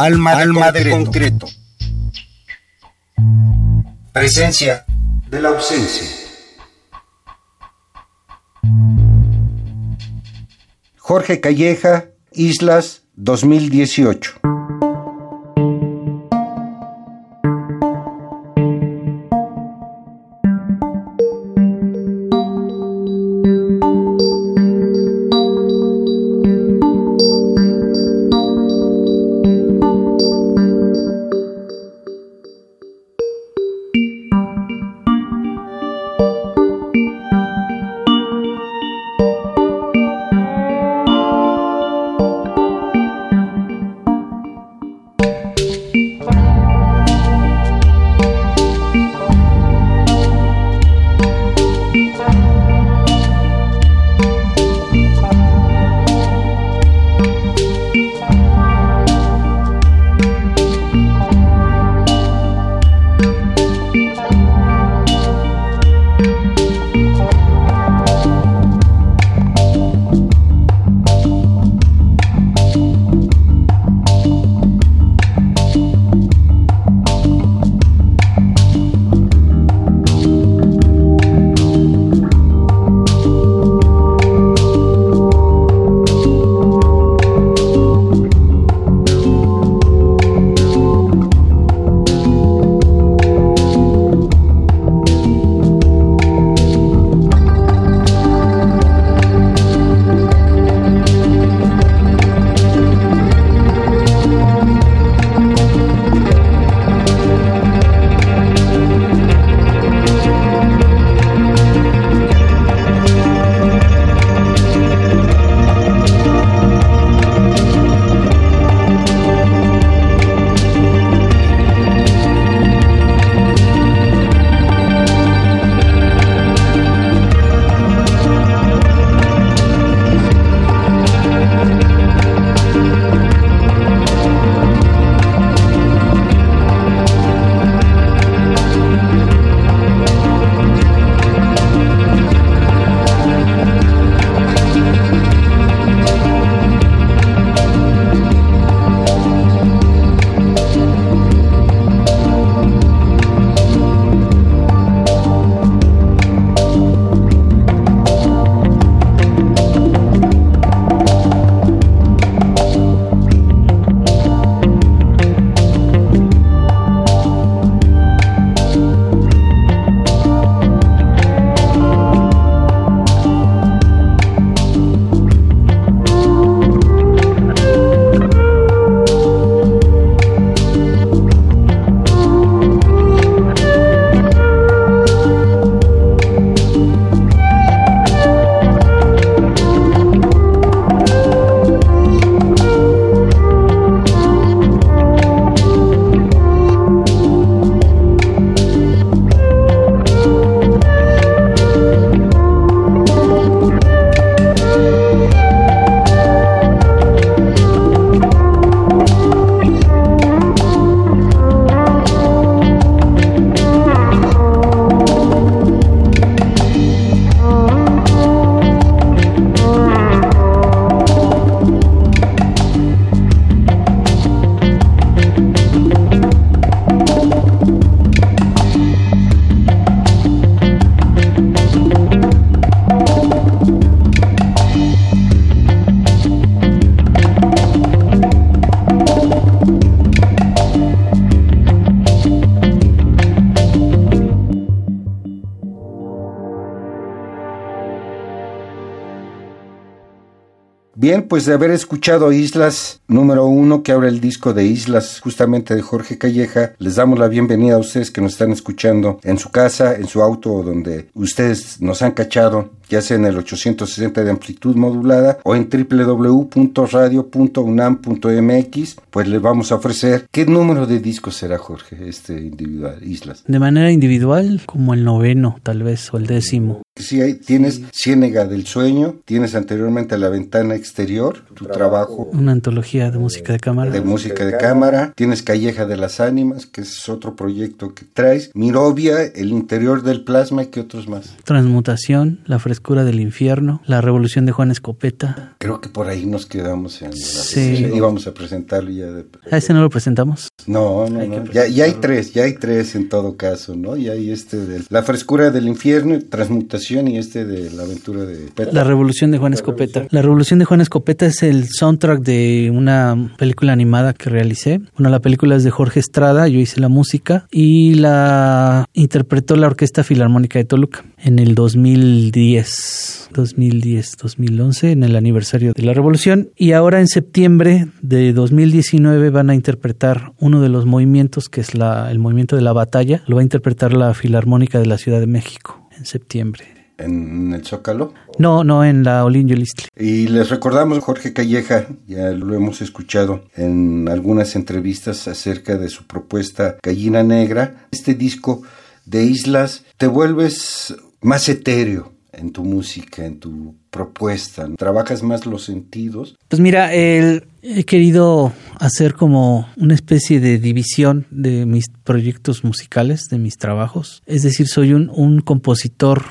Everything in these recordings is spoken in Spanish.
Alma, de, Alma concreto. de concreto. Presencia de la ausencia. Jorge Calleja, Islas 2018. Bien, pues de haber escuchado Islas número uno que abre el disco de Islas justamente de Jorge Calleja, les damos la bienvenida a ustedes que nos están escuchando en su casa, en su auto o donde ustedes nos han cachado ya sea en el 860 de amplitud modulada o en www.radio.unam.mx, pues les vamos a ofrecer. ¿Qué número de discos será, Jorge, este individual, Islas? De manera individual, como el noveno, tal vez, o el décimo. Sí, hay, tienes Ciénega del Sueño, tienes anteriormente La Ventana Exterior, tu trabajo. Una antología de música de cámara. De música de cámara. Tienes Calleja de las Ánimas, que es otro proyecto que traes. Mirovia, El Interior del Plasma y qué otros más. Transmutación, La frescura del infierno, La revolución de Juan Escopeta. Creo que por ahí nos quedamos en la Sí. íbamos a presentarlo ya de... ¿A ese no lo presentamos? No, no, Hay no. Ya, ya hay tres, ya hay tres en todo caso, ¿no? Ya hay este de la frescura del infierno, transmutación y este de la aventura de Petra. La revolución de Juan Escopeta. La revolución de Juan Escopeta es el soundtrack de una película animada que realicé. Bueno, la película es de Jorge Estrada, yo hice la música y la interpretó la Orquesta Filarmónica de Toluca en el 2010, 2010, 2011, en el aniversario de la revolución. Y ahora en septiembre de 2019 van a interpretar uno de los movimientos, que es la, el movimiento de la batalla. Lo va a interpretar la Filarmónica de la Ciudad de México en septiembre. En el Zócalo. No, no en la Olin Yolistli. Y les recordamos, Jorge Calleja, ya lo hemos escuchado en algunas entrevistas acerca de su propuesta Gallina Negra. Este disco de Islas, te vuelves más etéreo en tu música, en tu propuesta. Trabajas más los sentidos. Pues mira, el- he querido hacer como una especie de división de mis proyectos musicales, de mis trabajos. Es decir, soy un, un compositor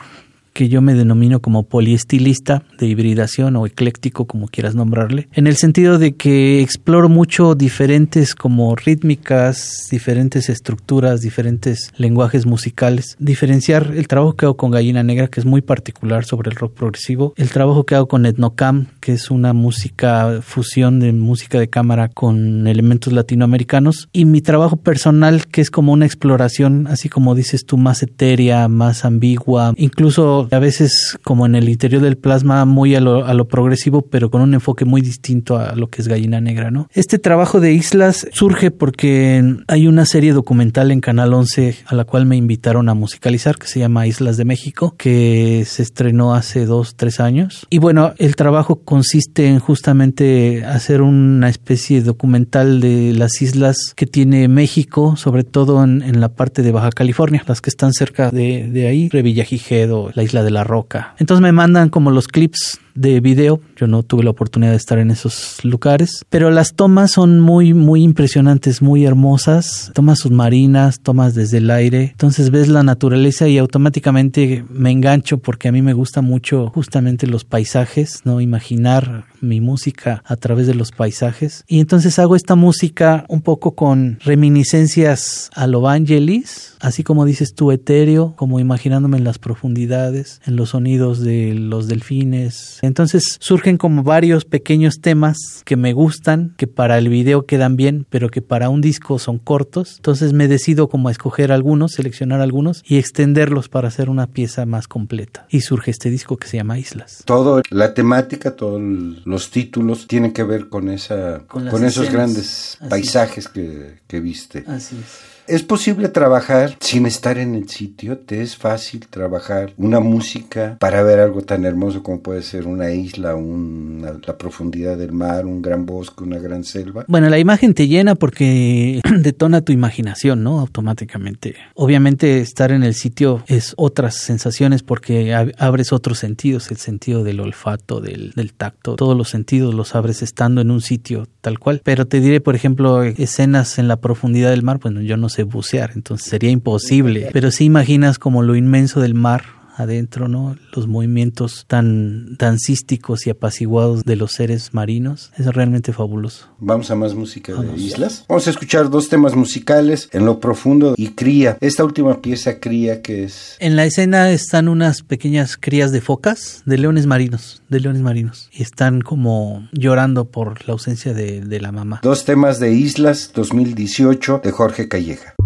que yo me denomino como poliestilista de hibridación o ecléctico, como quieras nombrarle, en el sentido de que exploro mucho diferentes como rítmicas, diferentes estructuras, diferentes lenguajes musicales. Diferenciar el trabajo que hago con Gallina Negra, que es muy particular sobre el rock progresivo, el trabajo que hago con Etnocam, que es una música fusión de música de cámara con elementos latinoamericanos, y mi trabajo personal, que es como una exploración, así como dices tú, más etérea, más ambigua, incluso a veces como en el interior del plasma muy a lo, a lo progresivo, pero con un enfoque muy distinto a lo que es Gallina Negra, ¿no? Este trabajo de Islas surge porque hay una serie documental en Canal 11 a la cual me invitaron a musicalizar que se llama Islas de México, que se estrenó hace dos, tres años. Y bueno, el trabajo consiste en justamente hacer una especie de documental de las islas que tiene México, sobre todo en, en la parte de Baja California, las que están cerca de, de ahí, Revillagigedo, la isla de la Roca. Entonces me mandan como los clips de video. Yo no tuve la oportunidad de estar en esos lugares, pero las tomas son muy, muy impresionantes, muy hermosas. Tomas submarinas, tomas desde el aire. Entonces ves la naturaleza y automáticamente me engancho porque a mí me gusta mucho justamente los paisajes, ¿no? Imaginar mi música a través de los paisajes. Y entonces hago esta música un poco con reminiscencias a lo Vangelis, así como dices tú, etéreo, como imaginándome en las profundidades, en los sonidos de los delfines. Entonces surgen como varios pequeños temas que me gustan, que para el video quedan bien, pero que para un disco son cortos. Entonces me decido como a escoger algunos, seleccionar algunos y extenderlos para hacer una pieza más completa. Y surge este disco que se llama Islas. Todo, la temática, todos los títulos tienen que ver con esa, Con esos escenas. grandes Así paisajes que, que viste. Así es. ¿Es posible trabajar sin estar en el sitio? ¿Te es fácil trabajar una música para ver algo tan hermoso como puede ser una isla, una- la profundidad del mar, un gran bosque, una gran selva? Bueno, la imagen te llena porque detona tu imaginación, ¿no? Automáticamente. Obviamente estar en el sitio es otras sensaciones porque ab- abres otros sentidos, el sentido del olfato, del, del tacto, todos los sentidos los abres estando en un sitio tal cual. Pero te diré, por ejemplo, escenas en la profundidad del mar, bueno, yo no sé bucear, entonces sería imposible. Pero sí imaginas como lo inmenso del mar adentro, ¿no? Los movimientos tan dancísticos y apaciguados de los seres marinos. Es realmente fabuloso. Vamos a más música de Vamos. islas. Vamos a escuchar dos temas musicales, En lo profundo y Cría. Esta última pieza, Cría, que es... En la escena están unas pequeñas crías de focas, de leones marinos, de leones marinos, y están como llorando por la ausencia de, de la mamá. Dos temas de Islas 2018 de Jorge Calleja.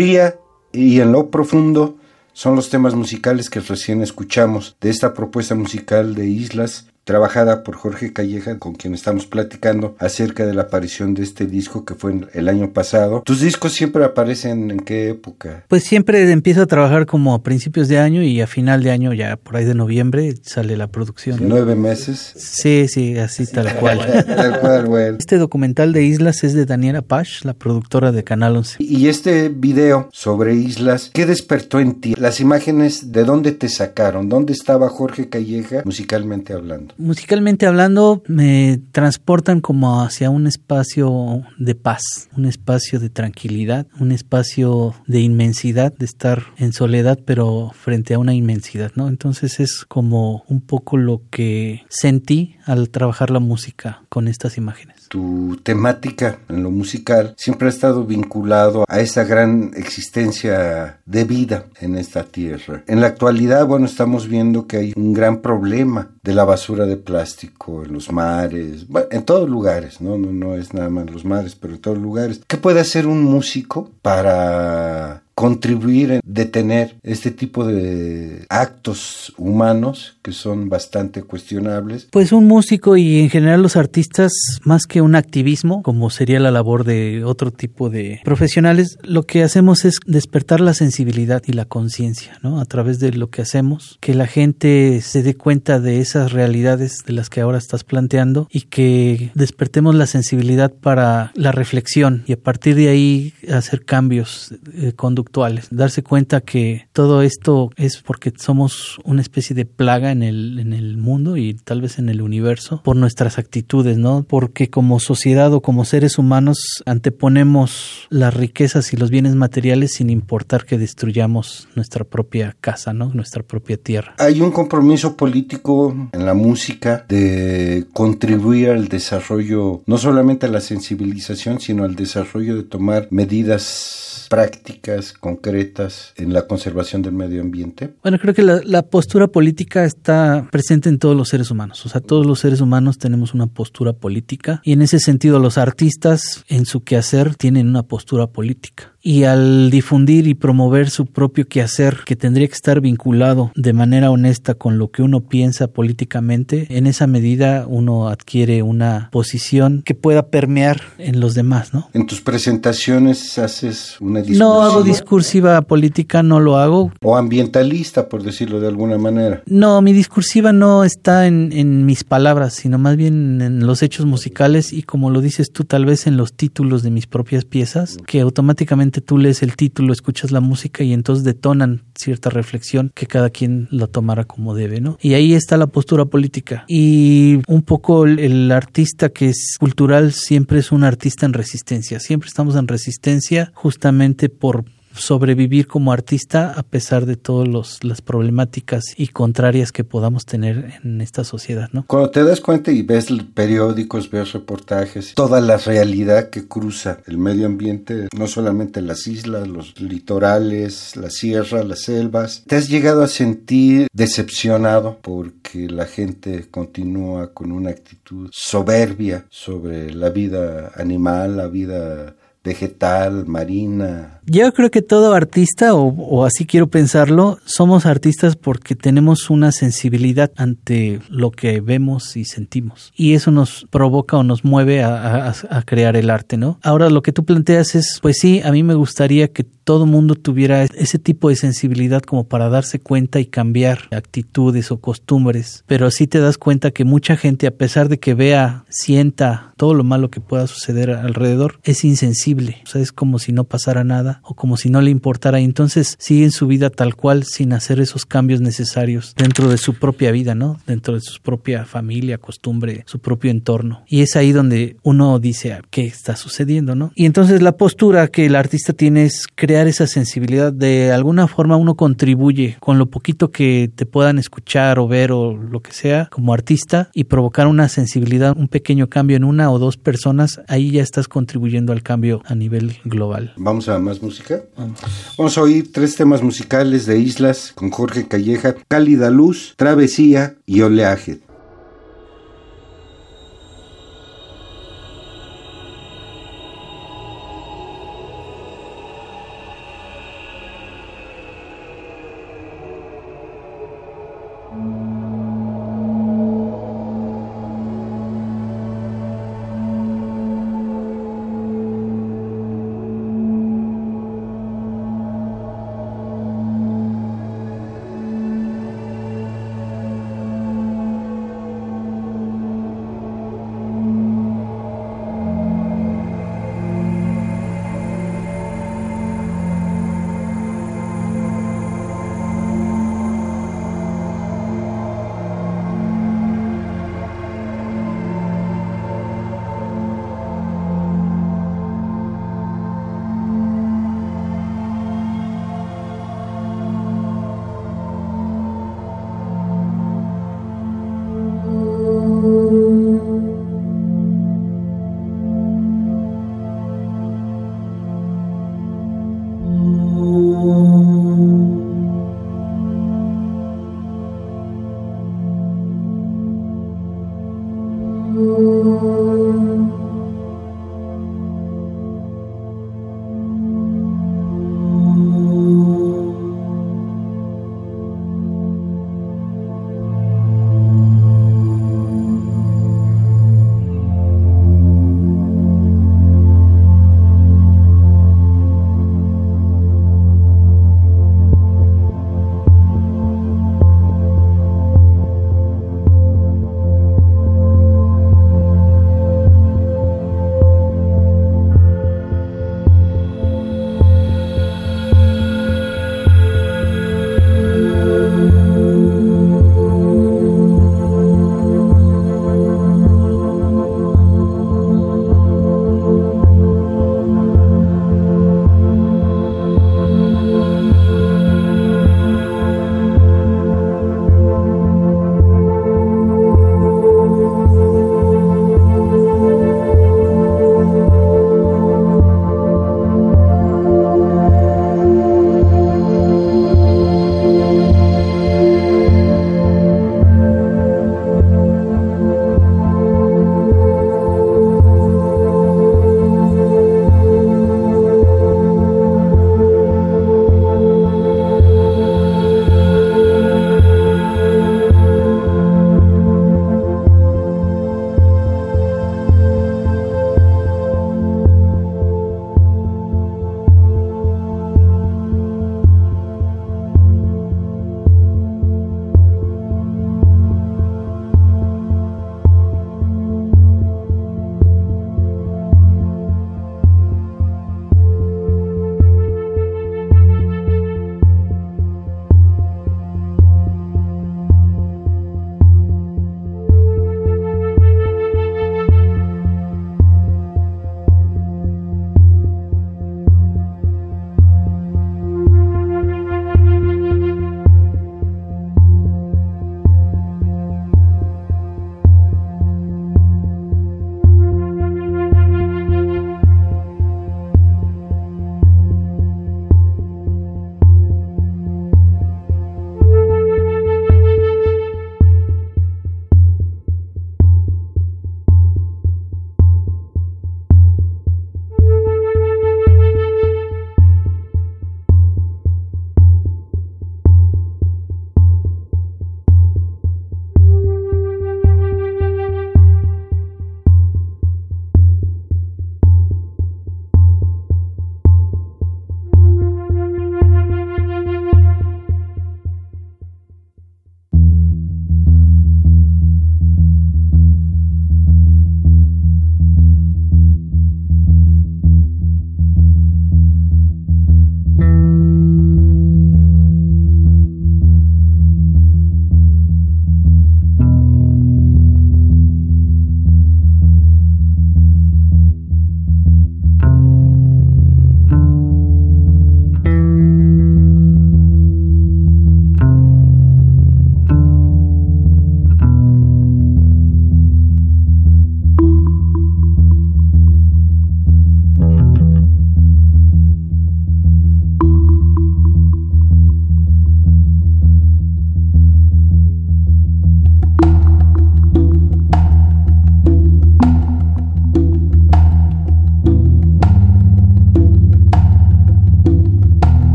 Fría y en lo profundo son los temas musicales que recién escuchamos de esta propuesta musical de Islas trabajada por Jorge Calleja, con quien estamos platicando acerca de la aparición de este disco que fue el año pasado. ¿Tus discos siempre aparecen en qué época? Pues siempre empiezo a trabajar como a principios de año y a final de año, ya por ahí de noviembre, sale la producción. ¿Nueve meses? Sí, sí, así tal cual. tal cual, bueno. Este documental de Islas es de Daniela Pash, la productora de Canal 11. Y este video sobre Islas, ¿qué despertó en ti? Las imágenes, ¿de dónde te sacaron? ¿Dónde estaba Jorge Calleja musicalmente hablando? Musicalmente hablando, me transportan como hacia un espacio de paz, un espacio de tranquilidad, un espacio de inmensidad, de estar en soledad, pero frente a una inmensidad, ¿no? Entonces es como un poco lo que sentí al trabajar la música con estas imágenes tu temática en lo musical siempre ha estado vinculado a esa gran existencia de vida en esta tierra. En la actualidad, bueno, estamos viendo que hay un gran problema de la basura de plástico en los mares, en todos lugares, ¿no? No, no es nada más los mares, pero en todos lugares. ¿Qué puede hacer un músico para contribuir en detener este tipo de actos humanos que son bastante cuestionables. Pues un músico y en general los artistas, más que un activismo, como sería la labor de otro tipo de profesionales, lo que hacemos es despertar la sensibilidad y la conciencia, ¿no? A través de lo que hacemos, que la gente se dé cuenta de esas realidades de las que ahora estás planteando y que despertemos la sensibilidad para la reflexión y a partir de ahí hacer cambios eh, conductuales darse cuenta que todo esto es porque somos una especie de plaga en el, en el mundo y tal vez en el universo por nuestras actitudes, ¿no? Porque como sociedad o como seres humanos anteponemos las riquezas y los bienes materiales sin importar que destruyamos nuestra propia casa, ¿no? Nuestra propia tierra. Hay un compromiso político en la música de contribuir al desarrollo, no solamente a la sensibilización, sino al desarrollo de tomar medidas prácticas concretas en la conservación del medio ambiente? Bueno, creo que la, postura política está presente en todos los seres humanos. O sea, todos los seres humanos tenemos una postura política y en ese sentido los artistas en su quehacer tienen una postura política y al difundir y promover su propio quehacer que tendría que estar vinculado de manera honesta con lo que uno piensa políticamente, en esa medida uno adquiere una posición que pueda permear en los demás, ¿no? En tus presentaciones haces una discursiva. No hago discursiva política, no lo hago. O ambientalista, por decirlo de alguna manera. No, mi discursiva no está en, en mis palabras, sino más bien en los hechos musicales y como lo dices tú, tal vez en los títulos de mis propias piezas, que automáticamente tú lees el título, escuchas la música y entonces detonan cierta reflexión que cada quien lo tomara como debe, ¿no? Y ahí está la postura política. Y un poco el, el artista que es cultural siempre es un artista en resistencia. Siempre estamos en resistencia justamente por sobrevivir como artista a pesar de todas las problemáticas y contrarias que podamos tener en esta sociedad, ¿no? Cuando te das cuenta y ves periódicos, ves reportajes, toda la realidad que cruza el medio ambiente, no solamente las islas, los litorales, la sierra, las selvas, ¿te has llegado a sentir decepcionado porque la gente continúa con una actitud soberbia sobre la vida animal, la vida vegetal, marina, yo creo que todo artista, o, así quiero pensarlo, somos artistas porque tenemos una sensibilidad ante lo que vemos y sentimos. Y eso nos provoca o nos mueve a, crear el arte, ¿no? Ahora lo que tú planteas es, pues sí, a mí me gustaría que todo mundo tuviera ese tipo de sensibilidad como para darse cuenta y cambiar actitudes o costumbres. Pero sí te das cuenta que mucha gente, a pesar de que vea, sienta todo lo malo que pueda suceder alrededor, es insensible. O sea, es como si no pasara nada o como si no le importara y entonces siguen su vida tal cual sin hacer esos cambios necesarios dentro de su propia vida, ¿no? Dentro de su propia familia, costumbre, su propio entorno. Y es ahí donde uno dice, ah, ¿qué está sucediendo, no? Y entonces la postura que el artista tiene es crear esa sensibilidad. De alguna forma uno contribuye con lo poquito que te puedan escuchar o ver o lo que sea como artista y provocar una sensibilidad, un pequeño cambio en una o dos personas, ahí ya estás contribuyendo al cambio a nivel global. Vamos a más música. Vamos a oír tres temas musicales de Islas con Jorge Calleja, Cálida Luz, Travesía y Oleaje.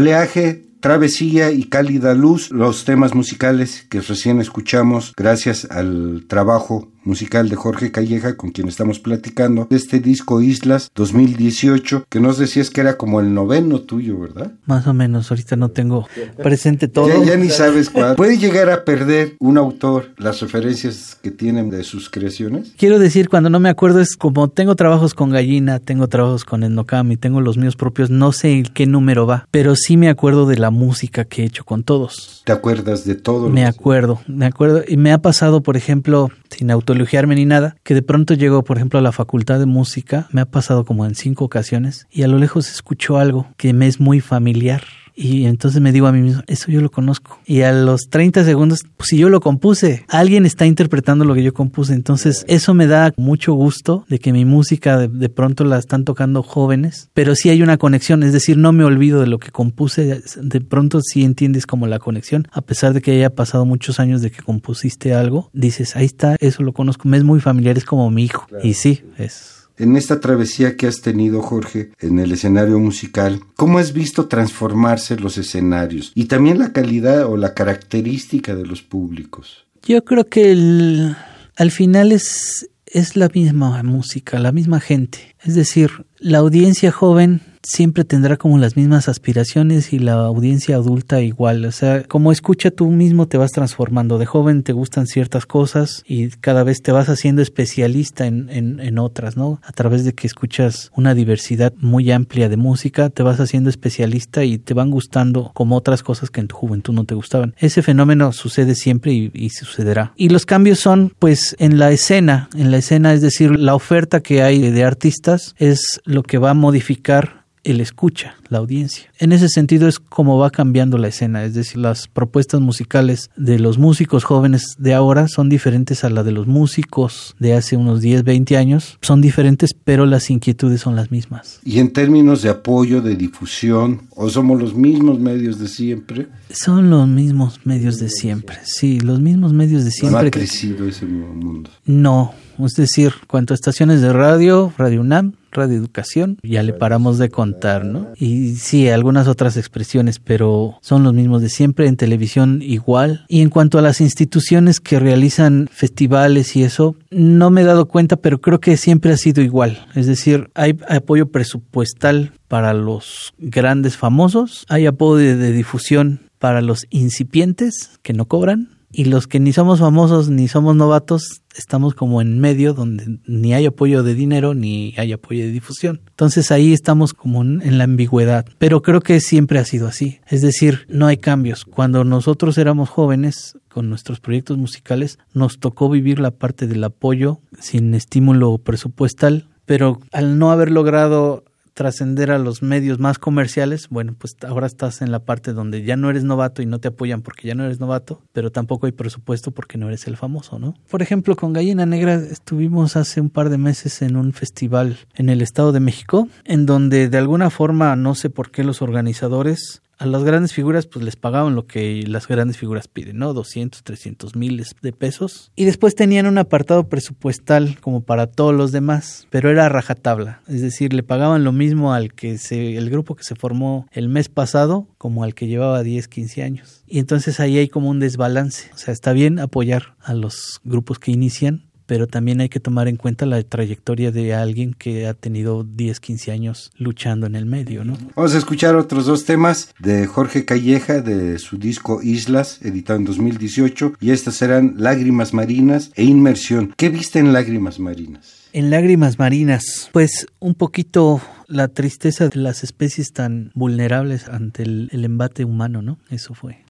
Oleaje, Travesía y Cálida Luz, los temas musicales que recién escuchamos gracias al trabajo musical de Jorge Calleja, con quien estamos platicando, de este disco Islas 2018, que nos decías que era como el noveno tuyo, ¿verdad? Más o menos, ahorita no tengo presente todo. Ya, ni sabes cuál. ¿Puede llegar a perder un autor las referencias que tienen de sus creaciones? Quiero decir, cuando no me acuerdo, es como tengo trabajos con Gallina, tengo trabajos con Endocam y tengo los míos propios, no sé en qué número va, pero sí me acuerdo de la música que he hecho con todos. ¿Te acuerdas de todo? Me acuerdo, me acuerdo. Y me ha pasado, por ejemplo, sin autoelogiarme ni nada, que de pronto llego, por ejemplo, a la facultad de música, me ha pasado como en cinco ocasiones, y a lo lejos escucho algo que me es muy familiar y entonces me digo a mí mismo, eso yo lo conozco. Y a los 30 segundos, pues si yo lo compuse, alguien está interpretando lo que yo compuse. Entonces eso me da mucho gusto de que mi música de, pronto la están tocando jóvenes, pero sí hay una conexión, es decir, no me olvido de lo que compuse, de pronto sí entiendes como la conexión, a pesar de que haya pasado muchos años de que compusiste algo, dices, ahí está, eso lo conozco, me es muy familiar, es como mi hijo. Y sí, es en esta travesía que has tenido, Jorge, en el escenario musical, ¿cómo has visto transformarse los escenarios y también la calidad o la característica de los públicos? Yo creo que al final es, es la misma música, la misma gente. Es decir, la audiencia joven siempre tendrá como las mismas aspiraciones y la audiencia adulta igual. O sea, como escucha tú mismo te vas transformando. De joven te gustan ciertas cosas y cada vez te vas haciendo especialista en, en, otras, ¿no? A través de que escuchas una diversidad muy amplia de música, te vas haciendo especialista y te van gustando como otras cosas que en tu juventud no te gustaban. Ese fenómeno sucede siempre y, y sucederá. Y los cambios son pues en la escena, en la escena, es decir, la oferta que hay de artistas es lo que va a modificar el escucha, la audiencia. En ese sentido es como va cambiando la escena, es decir, las propuestas musicales de los músicos jóvenes de ahora son diferentes a la de los músicos de hace unos 10, 20 años, son diferentes, pero las inquietudes son las mismas. ¿Y en términos de apoyo, de difusión, o somos los mismos medios de siempre? Son los mismos medios de siempre, sí, los mismos medios de siempre. ¿No ha crecido ese mundo? No, es decir, cuanto a estaciones de radio, Radio UNAM, Radio Educación, ya le paramos de contar, ¿no? Y sí, algunas otras expresiones, pero son los mismos de siempre, en televisión igual. Y en cuanto a las instituciones que realizan festivales y eso, no me he dado cuenta, pero creo que siempre ha sido igual. Es decir, hay apoyo presupuestal para los grandes famosos, hay apoyo de difusión para los incipientes que no cobran y los que ni somos famosos ni somos novatos estamos como en medio donde ni hay apoyo de dinero ni hay apoyo de difusión. Entonces ahí estamos como en la ambigüedad, pero creo que siempre ha sido así. Es decir, no hay cambios. Cuando nosotros éramos jóvenes con nuestros proyectos musicales nos tocó vivir la parte del apoyo sin estímulo presupuestal, pero al no haber logrado trascender a los medios más comerciales, bueno, pues ahora estás en la parte donde ya no eres novato y no te apoyan porque ya no eres novato, pero tampoco hay presupuesto porque no eres el famoso, ¿no? Por ejemplo, con Gallina Negra estuvimos hace un par de meses en un festival en el Estado de México, en donde de alguna forma, no sé por qué los organizadores a las grandes figuras pues les pagaban lo que las grandes figuras piden, ¿no? 200, 300 miles de pesos. Y después tenían un apartado presupuestal como para todos los demás, pero era rajatabla. Es decir, le pagaban lo mismo al que se, el grupo que se formó el mes pasado como al que llevaba 10, 15 años. Y entonces ahí hay como un desbalance. O sea, está bien apoyar a los grupos que inician, pero también hay que tomar en cuenta la trayectoria de alguien que ha tenido 10, 15 años luchando en el medio, ¿no? Vamos a escuchar otros dos temas de Jorge Calleja de su disco Islas, editado en 2018, y estas serán Lágrimas Marinas e Inmersión. ¿Qué viste en Lágrimas Marinas? En Lágrimas Marinas, pues un poquito la tristeza de las especies tan vulnerables ante el, el embate humano, ¿no? Eso fue.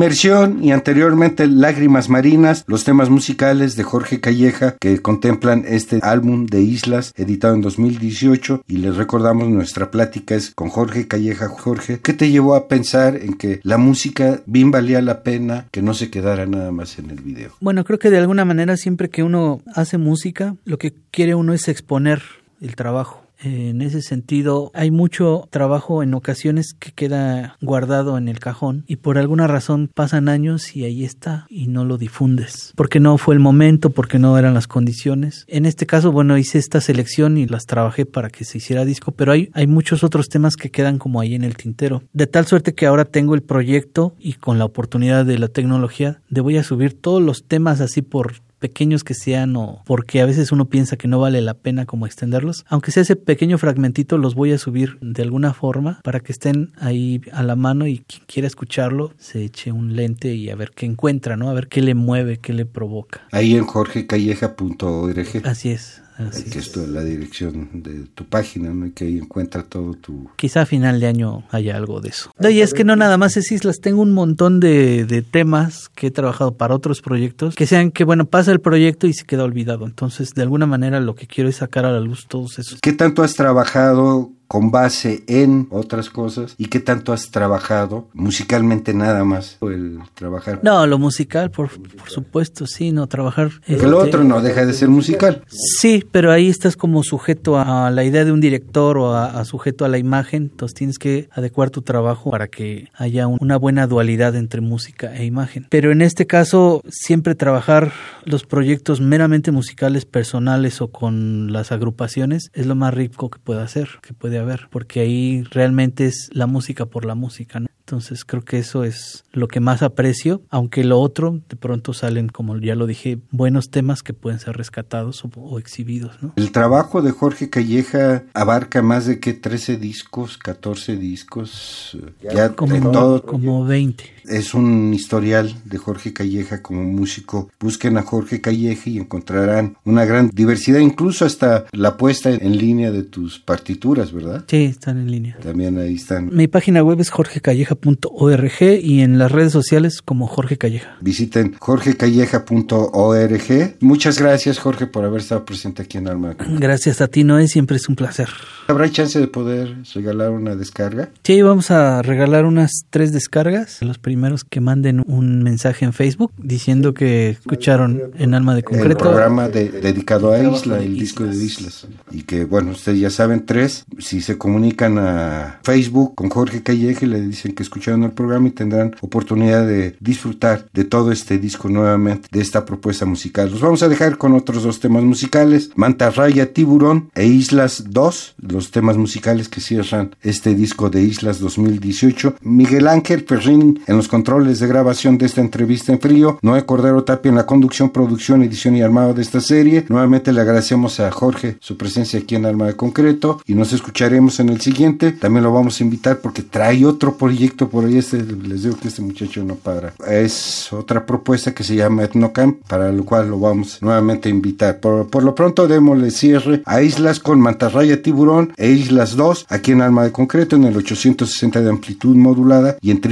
Inmersión y anteriormente Lágrimas Marinas, los temas musicales de Jorge Calleja que contemplan este álbum de Islas editado en 2018 y les recordamos nuestra plática es con Jorge Calleja. Jorge, ¿qué te llevó a pensar en que la música bien valía la pena que no se quedara nada más en el video? Bueno, creo que de alguna manera siempre que uno hace música, lo que quiere uno es exponer el trabajo en ese sentido, hay mucho trabajo en ocasiones que queda guardado en el cajón y por alguna razón pasan años y ahí está y no lo difundes. Porque no fue el momento, porque no eran las condiciones. En este caso, bueno, hice esta selección y las trabajé para que se hiciera disco, pero hay, hay muchos otros temas que quedan como ahí en el tintero. De tal suerte que ahora tengo el proyecto y con la oportunidad de la tecnología, de voy a subir todos los temas así por pequeños que sean o porque a veces uno piensa que no vale la pena como extenderlos, aunque sea ese pequeño fragmentito los voy a subir de alguna forma para que estén ahí a la mano y quien quiera escucharlo se eche un lente y a ver qué encuentra, ¿no? A ver qué le mueve, qué le provoca. Ahí en jorgecalleja.org. Así es que es la dirección de tu página, ¿no? Y que ahí encuentra todo tu... Quizá a final de año haya algo de eso. y es que no nada más es Islas, tengo un montón de, de, temas que he trabajado para otros proyectos, que sean que, bueno, pasa el proyecto y se queda olvidado. Entonces, de alguna manera lo que quiero es sacar a la luz todos esos. ¿Qué tanto has trabajado con base en otras cosas y qué tanto has trabajado musicalmente nada más el trabajar. No lo musical por, por supuesto sí no trabajar que lo otro no deja de ser musical. Sí pero ahí estás como sujeto a la idea de un director o a, sujeto a la imagen entonces tienes que adecuar tu trabajo para que haya una buena dualidad entre música e imagen. Pero en este caso siempre trabajar los proyectos meramente musicales personales o con las agrupaciones es lo más rico que puede hacer que puede ver, porque ahí realmente es la música por la música, ¿no? Entonces creo que eso es lo que más aprecio, aunque lo otro de pronto salen, como ya lo dije, buenos temas que pueden ser rescatados o, exhibidos. ¿no? El trabajo de Jorge Calleja abarca más de que 13 discos, 14 discos, ya, como, todo. Como 20. Es un historial de Jorge Calleja como músico. Busquen a Jorge Calleja y encontrarán una gran diversidad, incluso hasta la puesta en línea de tus partituras, ¿verdad? Sí, están en línea. También ahí están. Mi página web es Jorge Calleja org y en las redes sociales como Jorge Calleja. Visiten jorgecalleja.org. Muchas gracias Jorge por haber estado presente aquí en Alma. Gracias a ti Noé, siempre es un placer. ¿Habrá chance de poder regalar una descarga? Sí, vamos a regalar unas tres descargas. Los primeros que manden un mensaje en Facebook diciendo que escucharon en Alma de Concreto. El programa dedicado a Isla, el disco de Islas. Y que bueno, ustedes ya saben, tres, si se comunican a Facebook con Jorge Calleja y le dicen que escucharon el programa y tendrán oportunidad de disfrutar de todo este disco nuevamente, de esta propuesta musical. Los vamos a dejar con otros dos temas musicales, Mantarraya, Tiburón e Islas 2, los temas musicales que cierran este disco de Islas 2018. Miguel Ángel Perrin en los controles de grabación de esta entrevista en frío, Noé Cordero Tapia en la conducción, producción, edición y armado de esta serie. Nuevamente le agradecemos a Jorge su presencia aquí en Alma de Concreto y nos escucharemos en el siguiente. También lo vamos a invitar porque trae otro proyecto por ahí, este, les digo que este muchacho no para. Es otra propuesta que se llama Etnocamp, para lo cual lo vamos nuevamente a invitar. Por, lo pronto, démosle cierre a Islas con Mantarraya Tiburón e Islas 2, aquí en Alma de Concreto, en el 860 de amplitud modulada y en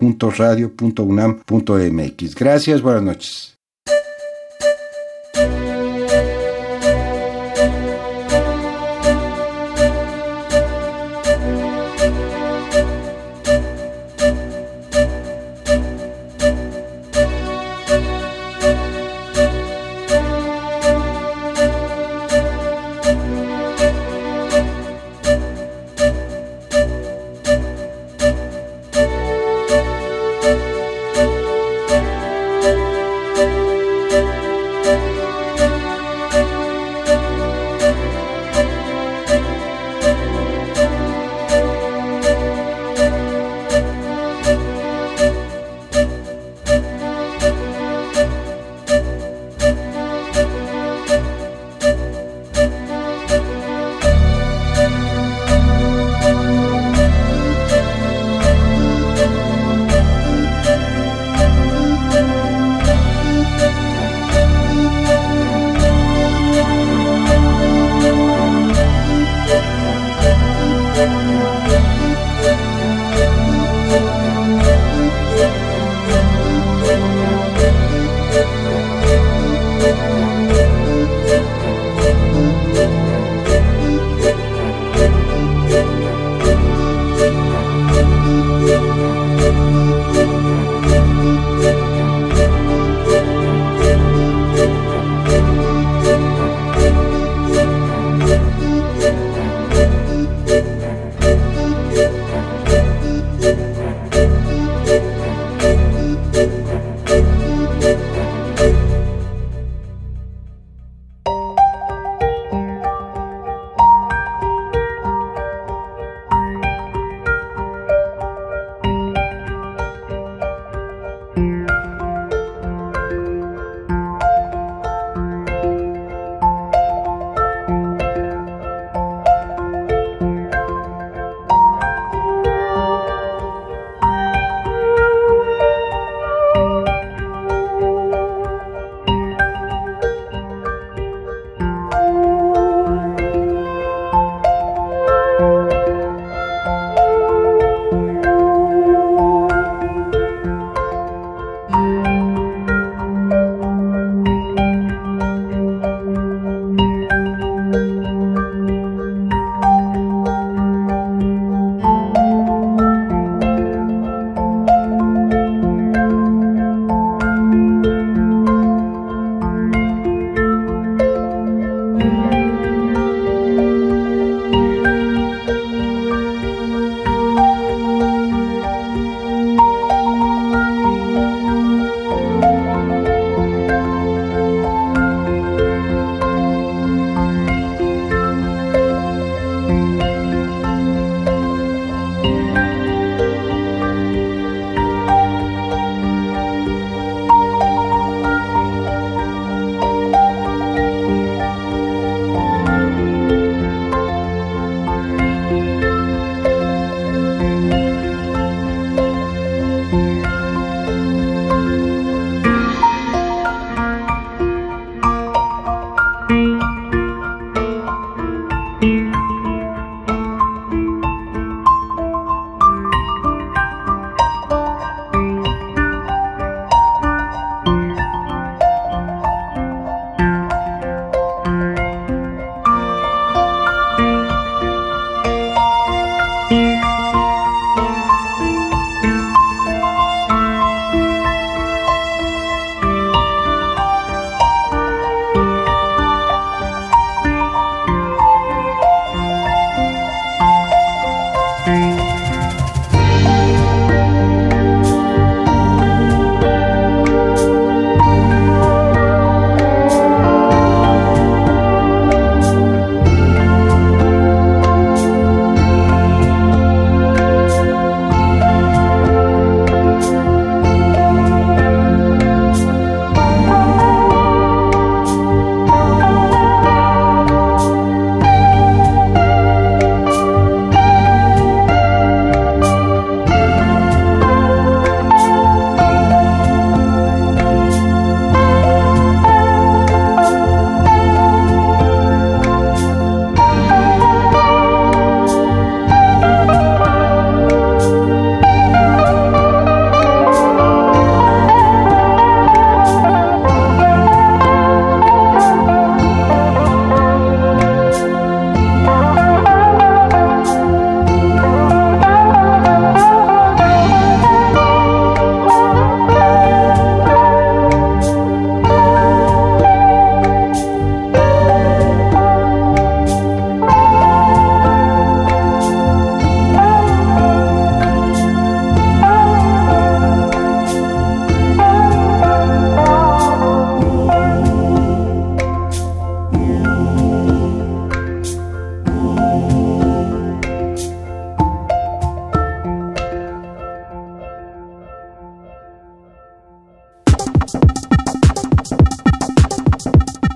www.radio.unam.mx. Gracias, buenas noches.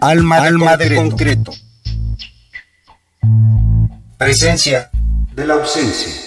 Alma, Alma de, concreto. Presencia de la ausencia.